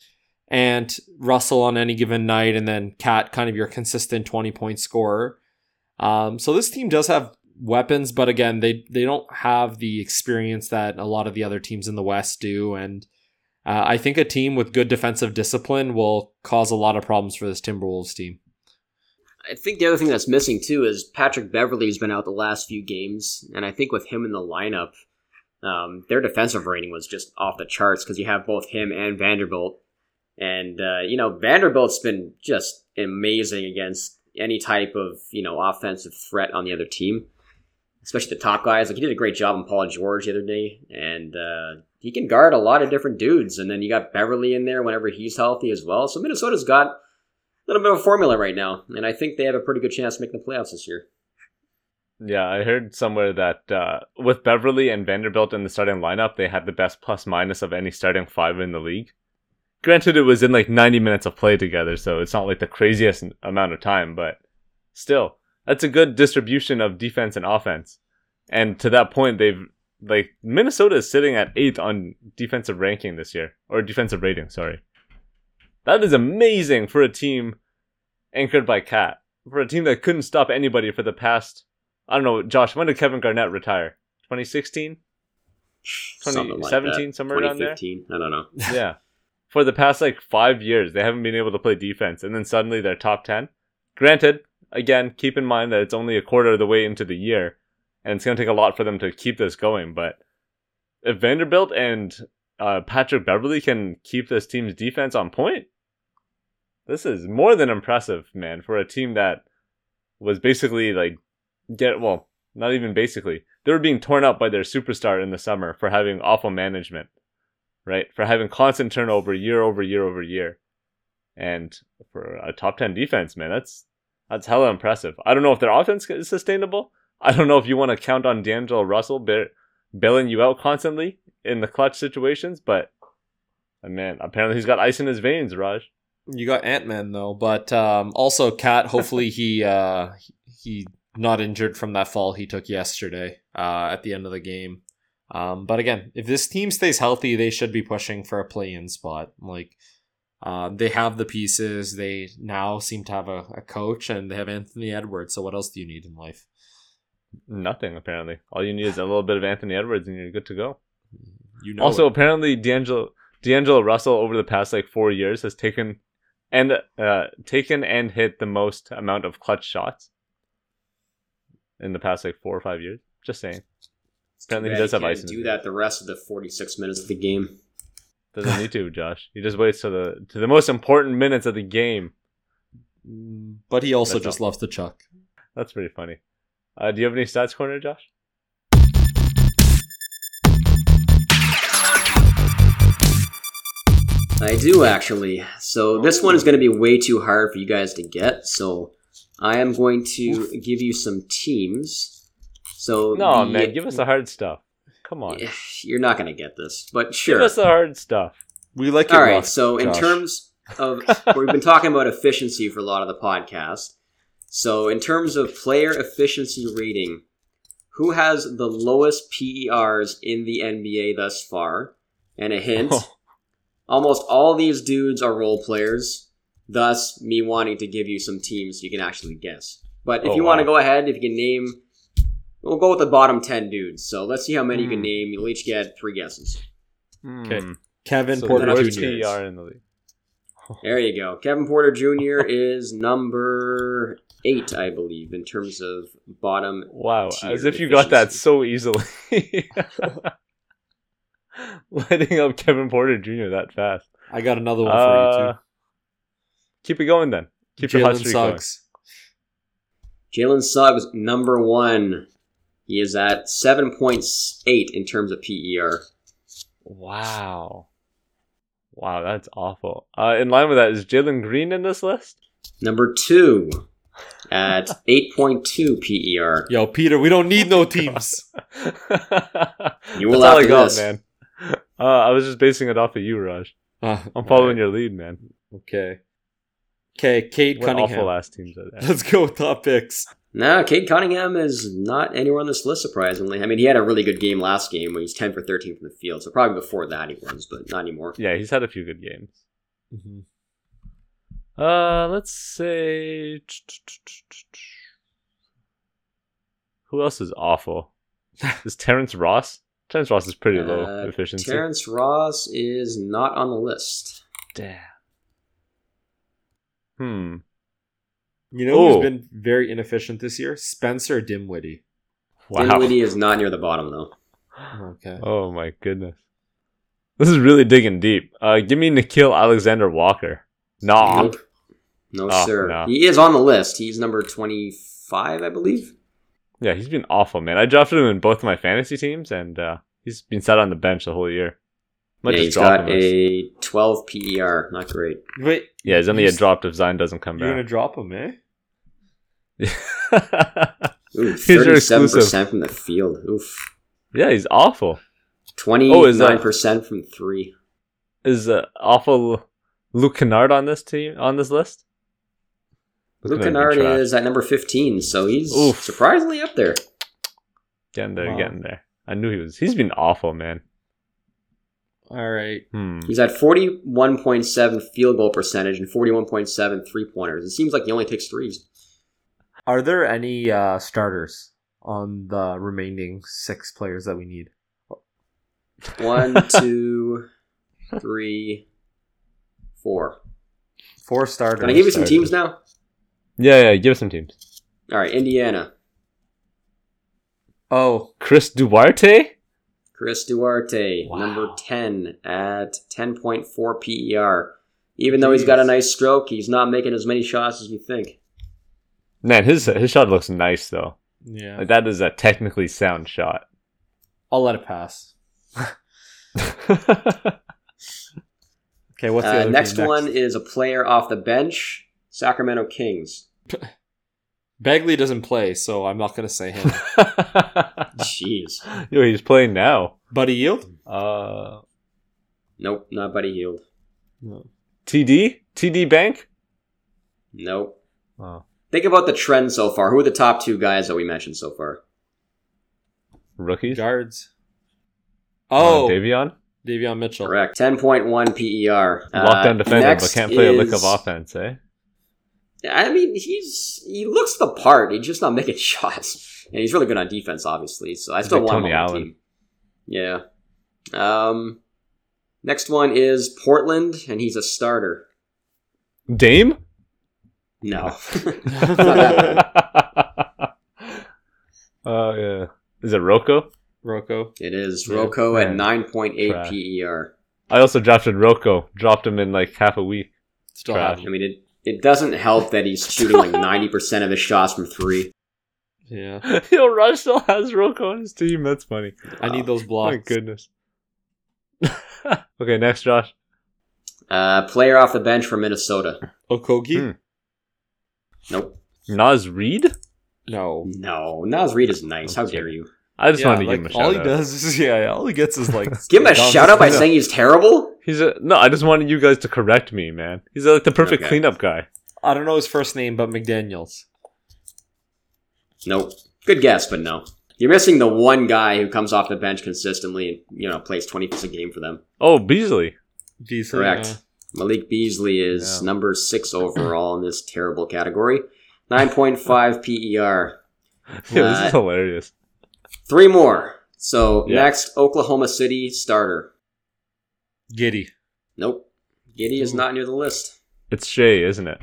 and Russell on any given night, and then Cat kind of your consistent twenty point scorer. Um, so this team does have weapons, but again, they they don't have the experience that a lot of the other teams in the West do, and uh, I think a team with good defensive discipline will cause a lot of problems for this Timberwolves team. I think the other thing that's missing too is Patrick Beverley's been out the last few games, and I think with him in the lineup, um, their defensive rating was just off the charts because you have both him and Vanderbilt. And, uh, you know, Vanderbilt's been just amazing against any type of, you know, offensive threat on the other team, especially the top guys. Like, he did a great job on Paul George the other day, and uh, he can guard a lot of different dudes. And then you got Beverley in there whenever he's healthy as well. So Minnesota's got a little bit of a formula right now, and I think they have a pretty good chance to make the playoffs this year. Yeah, I heard somewhere that uh, with Beverley and Vanderbilt in the starting lineup, they had the best plus minus of any starting five in the league. Granted, it was in like 90 minutes of play together, so it's not like the craziest amount of time, but still, that's a good distribution of defense and offense. And to that point, they've like Minnesota is sitting at eighth on defensive ranking this year, or defensive rating, sorry. That is amazing for a team anchored by Cat, for a team that couldn't stop anybody for the past I don't know, Josh. When did Kevin Garnett retire? 2016, 2017, like somewhere around there. I don't know. [LAUGHS] yeah, for the past like five years, they haven't been able to play defense, and then suddenly they're top ten. Granted, again, keep in mind that it's only a quarter of the way into the year, and it's going to take a lot for them to keep this going. But if Vanderbilt and uh, Patrick Beverley can keep this team's defense on point, this is more than impressive, man, for a team that was basically like get well, not even basically. They were being torn up by their superstar in the summer for having awful management, right? For having constant turnover year over year over year. And for a top 10 defense, man, that's that's hella impressive. I don't know if their offense is sustainable. I don't know if you want to count on D'Angelo Russell bailing you out constantly in the clutch situations, but uh, man, apparently he's got ice in his veins, Raj. You got Ant Man though, but um, also Cat. Hopefully he [LAUGHS] uh, he not injured from that fall he took yesterday uh, at the end of the game. Um, but again, if this team stays healthy, they should be pushing for a play-in spot. Like uh, they have the pieces. They now seem to have a, a coach, and they have Anthony Edwards. So what else do you need in life? Nothing apparently. All you need is a little bit of Anthony Edwards, and you're good to go. You know. Also, it. apparently D'Angelo D'Angelo Russell over the past like four years has taken and uh taken and hit the most amount of clutch shots in the past like four or five years. Just saying. Apparently he Too bad does have ice do that the rest of the 46 minutes of the game. Doesn't need to, Josh. He just waits to the to the most important minutes of the game. Mm, But he also That's just all. loves to chuck. That's pretty funny. Uh, do you have any stats corner, Josh? I do actually. So this one is going to be way too hard for you guys to get. So I am going to give you some teams. So No, the- man, give us the hard stuff. Come on, eh, You're not going to get this, but give sure. us the hard stuff. We like All it right. rough, So in terms of we've been talking about efficiency for a lot of the podcast. So in terms of player efficiency rating, who has the lowest PERs in the NBA thus far? And a hint: [LAUGHS] almost all these dudes are role players. Thus, me wanting to give you some teams you can actually guess. But if Oh, you want to go ahead, if you can name, we'll go with the bottom ten dudes. So let's see how many you can Hmm. name. You'll each get three guesses. Okay. Hmm. Kevin So Porter Jr. PER in the league. [LAUGHS] There you go. Kevin Porter Jr. is number eight, I believe, in terms of bottom. Wow, tier as if you got that so easily. [LAUGHS] Lighting up Kevin Porter Jr. that fast. I got another one for Uh, you too. keep it going then. too. Keep your hot Jalen streak going. Suggs. Jalen Suggs, number one. He is at 7.8 in terms of PER. Wow. Wow, that's awful. Uh, in line with that, is Jalen Green in this list? Number two at [LAUGHS] 8.2 PER. Yo, Peter, we don't need no [LAUGHS] teams. [LAUGHS] You will That's all I this. man. Uh, I was just basing it off of you, Raj. Ah, I'm following alright. your lead, man. Okay. Okay, Cade What awful Cunningham. teams are there? Let's go with top picks. No, Cade Cunningham is not anywhere on this list, surprisingly. I mean, he had a really good game last game when he's 10 for 13 from the field, so probably before that he was, but not anymore. Yeah, he's had a few good games. Mhm. Uh, let's say. Who else is awful? [LAUGHS] is Terrence Ross? Terrence Ross is pretty low Uh, efficiency. Terrence Ross is not on the list. Damn. Hmm. You know who's been very inefficient this year? Spencer Dinwiddie. Wow. Dinwiddie is not near the bottom, though. Okay. Oh my goodness. This is really digging deep. Uh, give me Nickeil Alexander Walker. Nah. Nope. No, Oh, sir. no. He is on the list. He's number 25, I believe. Yeah, he's been awful, man. I drafted him in both of my fantasy teams, and uh, he's been sat on the bench the whole year. Might yeah, just he's drop got him. a 12 PER. Not great. Wait, Yeah, he's only you get s- dropped if Zion doesn't come back. you're gonna drop him, eh? [LAUGHS] Ooh, 37% exclusive. from the field. Oof. yeah, he's awful. 29% Oh, from three. Is uh, awful Luke Kennard on this team on this list? Luke Kennard's been Kennard trash. is at number 15, so he's Oof. surprisingly up there. getting there, Wow. getting there. I knew he was. He's been awful, man. All right. Hmm. He's at 41.7 field goal percentage and 41.7 three pointers. It seems like he only takes threes. Are there any uh, starters on the remaining six players that we need? One, [LAUGHS] two, three, four. Four starters. Can I give you some teams now? Yeah, yeah. Give us some teams. All right, Indiana. Oh, Chris Duarte. Chris Duarte, Wow. number 10 at 10.4 PER. Even though he's got a nice stroke, he's not making as many shots as you think. Man, his his shot looks nice though. yeah. Like that is a technically sound shot. I'll let it pass. [LAUGHS] Okay, what's the Uh, other next team one is a player off the bench, Sacramento Kings. [LAUGHS] Bagley doesn't play, so I'm not gonna say him. [LAUGHS] [LAUGHS] Jeez. Yo, he's playing now. Buddy Hield? Uh, Nope, not Buddy Hield. No. TD, TD Bank. Nope. Oh, Think about the trend so far. Who are the top two guys that we mentioned so far? rookies. Guards. Oh, Oh, Davion. Davion Mitchell. Correct. 10.1 PER. Uh, Lockdown defender, but can't play a lick of offense, eh? I mean, he's he looks the part. He's just not making [LAUGHS] shots, and he's really good on defense, obviously. So I still like want Tony him on the team. Yeah. Um. Next one is Portland, and he's a starter. Dame? No. [LAUGHS] [LAUGHS] Oh yeah. Is it Rocco? Rocco. it is Yeah, Rocco at 9.8 Trash. PER. I also drafted Rocco. Dropped him in like half a week. Still Trash. have I him. mean, it, it doesn't help that he's [LAUGHS] shooting like 90% of his shots from three. Yeah. [LAUGHS] Yo, Rush still has Rocco on his team. That's funny. I need those blocks. My blocks. goodness. [LAUGHS] okay, next, Josh. Uh, player off the bench for Minnesota. Okogie? Hmm. Nope. Naz Reid? No. No. Naz Reid is nice. How dare you? I just Yeah, wanted to like, give him a shout all shout he does is yeah, all he gets is like Give him a shout out by saying he's terrible? He's a no. I just wanted you guys to correct me, man. He's like the perfect Okay. cleanup guy. I don't know his first name, but McDaniels. Nope. Good guess, but no. You're missing the one guy who comes off the bench consistently and, you know, plays 20 a game for them. Oh, Beasley. Decent, Correct. uh, Malik Beasley is Yeah. number six overall in this terrible category. 9.5 PER. [LAUGHS] Yeah, this Uh, is hilarious. Three more. So Yeah. next, Oklahoma City starter. Giddey. Nope. Giddey is not near the list. It's Shea, isn't it?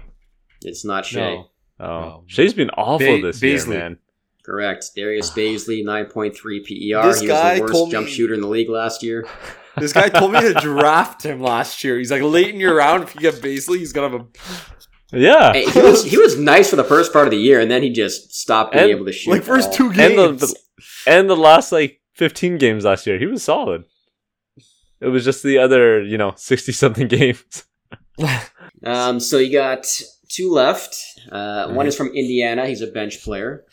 It's not Shea. No. Oh, No. Shea's been awful Ba- this Beasley. year, man. Correct. Darius [SIGHS] Bazley, 9.3 PER. This he guy was the worst jump me- shooter in the league last year. [LAUGHS] This guy told me to draft him last year. He's like late in your round. If you get Bazley, he's gonna have a Yeah, Hey, he was he was nice for the first part of the year, and then he just stopped being And, able to shoot. like first all. two and games. the, the and the last like 15 games last year, he was solid. It was just the other, you know, 60 something [LAUGHS] games. Um, so you got two left. Uh, Mm-hmm. One is from Indiana. He's a bench player.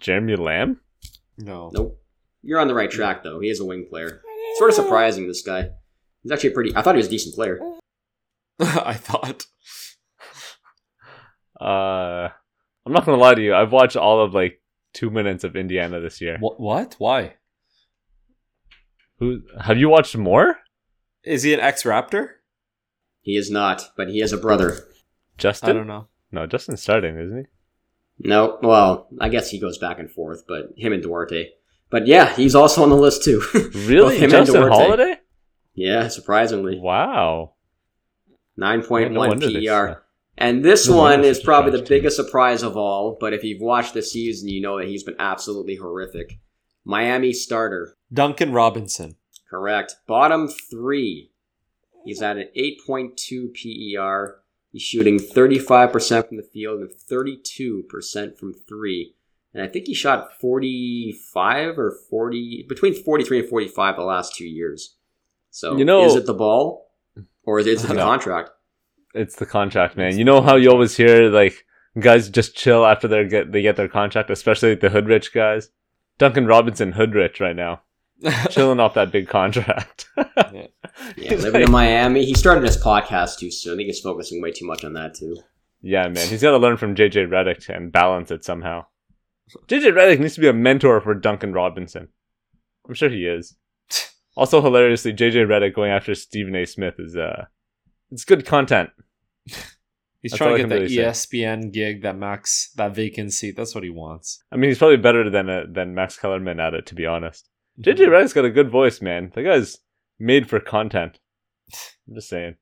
Jeremy Lamb. no. Nope. You're on the right track though. He is a wing player. Sort of surprising. This guy. He's actually a pretty. I thought he was a decent player. [LAUGHS] [LAUGHS] I thought. Uh, I'm not gonna lie to you. I've watched all of like two minutes of Indiana this year. What? What? Why? Who have you watched more? Is he an ex-Raptor? He is not, but he has a brother. Justin? I don't know. No, Justin's starting, isn't he? No, well, I guess he goes back and forth, but him and Duarte. But yeah, he's also on the list too. [LAUGHS] Really, Both him and Justin Duarte. Holiday? yeah, surprisingly, Wow. nine point No one wonder they PER. Uh, and this No one is probably trash the team. biggest surprise of all. But if you've watched this season, you know that he's been absolutely horrific. Miami starter, Duncan Robinson. correct. Bottom three, he's at an eight point two PER. He's shooting thirty five percent from the field and thirty two percent from three. And I think he shot forty five or forty between forty three and forty five the last two years. So You know- is it the ball or is it [LAUGHS] the contract? It's the contract, man. You know how you always hear like guys just chill after they get they get their contract, especially the hood rich guys. Duncan Robinson hood rich right now, [LAUGHS] chilling off that big contract. [LAUGHS] Yeah, He's living like- in Miami. He started his podcast too soon. I think he's focusing way too much on that too. yeah, man, he's got to learn from JJ Redick and balance it somehow. [LAUGHS] JJ Redick needs to be a mentor for Duncan Robinson. I'm sure he is. Also, hilariously, JJ Redick going after Stephen A. Smith is uh, it's good content. He's That's trying to get that really say. ESPN gig, that max, that vacancy. That's what he wants. I mean, he's probably better than uh, than Max Kellerman at it, to be honest. Mm-hmm. JJ Redick's got a good voice, man. The guy's made for content. [SIGHS] I'm just saying.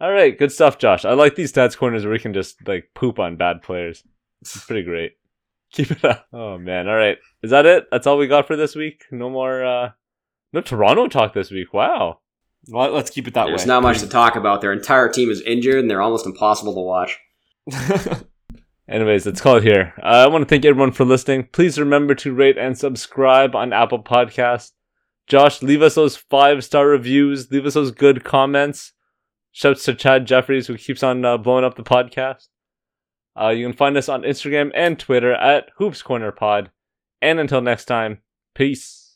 All right, good stuff, Josh. I like these stats corners where we can just like poop on bad players. It's pretty great. [LAUGHS] Keep it up. Oh man. All right. Is that it? That's all we got for this week. No more uh no Toronto talk this week. Wow. Well, let's keep it that There's way. There's not much to talk about. Their entire team is injured, and they're almost impossible to watch. [LAUGHS] Anyways, let's call it here. Uh, I want to thank everyone for listening. Please remember to rate and subscribe on Apple Podcasts. Josh, leave us those five star reviews. Leave us those good comments. Shouts to Chad Jeffries, who keeps on uh, blowing up the podcast. Uh, you can find us on Instagram and Twitter at Hoops Corner Pod. And until next time, peace.